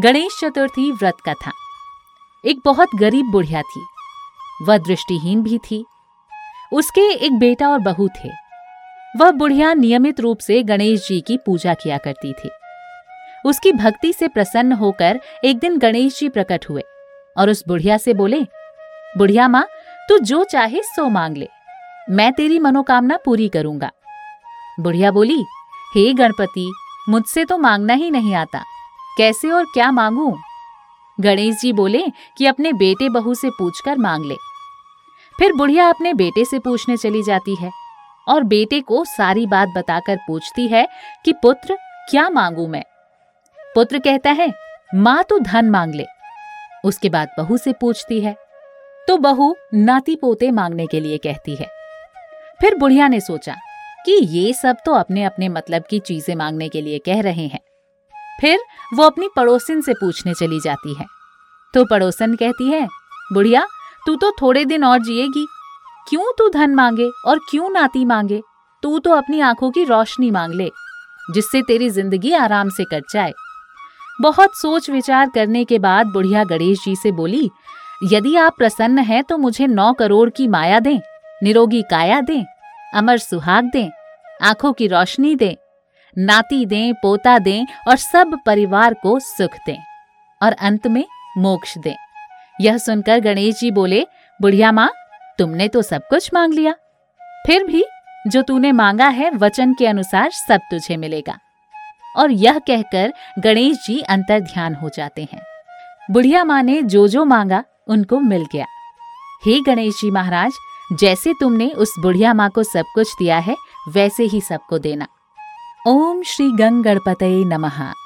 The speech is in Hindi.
गणेश चतुर्थी व्रत का था एक बहुत गरीब बुढ़िया थी। वह दृष्टिहीन भी थी। उसके एक बेटा और बहू थे। वह बुढ़िया नियमित रूप से गणेश जी की पूजा किया करती थी। उसकी भक्ति से प्रसन्न होकर एक दिन गणेश जी प्रकट हुए और उस बुढ़िया से बोले, बुढ़िया माँ, तू जो चाहे सो मांग ले। मैं तेरी मनोकामना पूरी करूँगा। बुढ़िया बोली, हे गणपति, मुझसे तो मांगना ही नहीं आता। कैसे और क्या मांगू? गणेश जी बोले कि अपने बेटे बहू से पूछकर मांग ले। फिर बुढ़िया अपने बेटे से पूछने चली जाती है और बेटे को सारी बात बताकर पूछती है कि, पुत्र, क्या मांगू मैं? पुत्र कहता है, माँ तो धन मांग ले। उसके बाद बहू से पूछती है। तो बहू नाती पोते मांगने के लिए कहती है। फिर बुढ़िया ने सोचा कि ये सब तो अपने अपने मतलब की चीज़ें मांगने के लिए कह रहे हैं। फिर वो अपनी पड़ोसिन से पूछने चली जाती है। तो पड़ोसन कहती है, बुढ़िया, तू तो थोड़े दिन और जिएगी। क्यों तू धन मांगे और क्यों नाती मांगे? तू तो अपनी आँखों की रोशनी मांग ले, जिससे तेरी ज़िंदगी आराम से कट जाए। बहुत सोच विचार करने के बाद बुढ़िया गणेश जी से बोली, यदि आप प्रसन्न हैं तो मुझे नौ करोड़ की माया दें, निरोगी काया दें, अमर सुहाग दें, आँखों की रोशनी दें नाती दें, पोता दें और सब परिवार को सुख दें और अंत में मोक्ष दें। यह सुनकर गणेश जी बोले, बुढ़िया माँ, तुमने तो सब कुछ मांग लिया। फिर भी जो तूने मांगा है, वचन के अनुसार सब तुझे मिलेगा। और यह कहकर गणेश जी अंतर ध्यान हो जाते हैं। बुढ़िया माँ ने जो जो मांगा, उनको मिल गया। हे गणेश जी महाराज, जैसे तुमने उस बुढ़िया माँ को सब कुछ दिया है, वैसे ही सबको देना। ओम श्री गंग गणपतये नमः।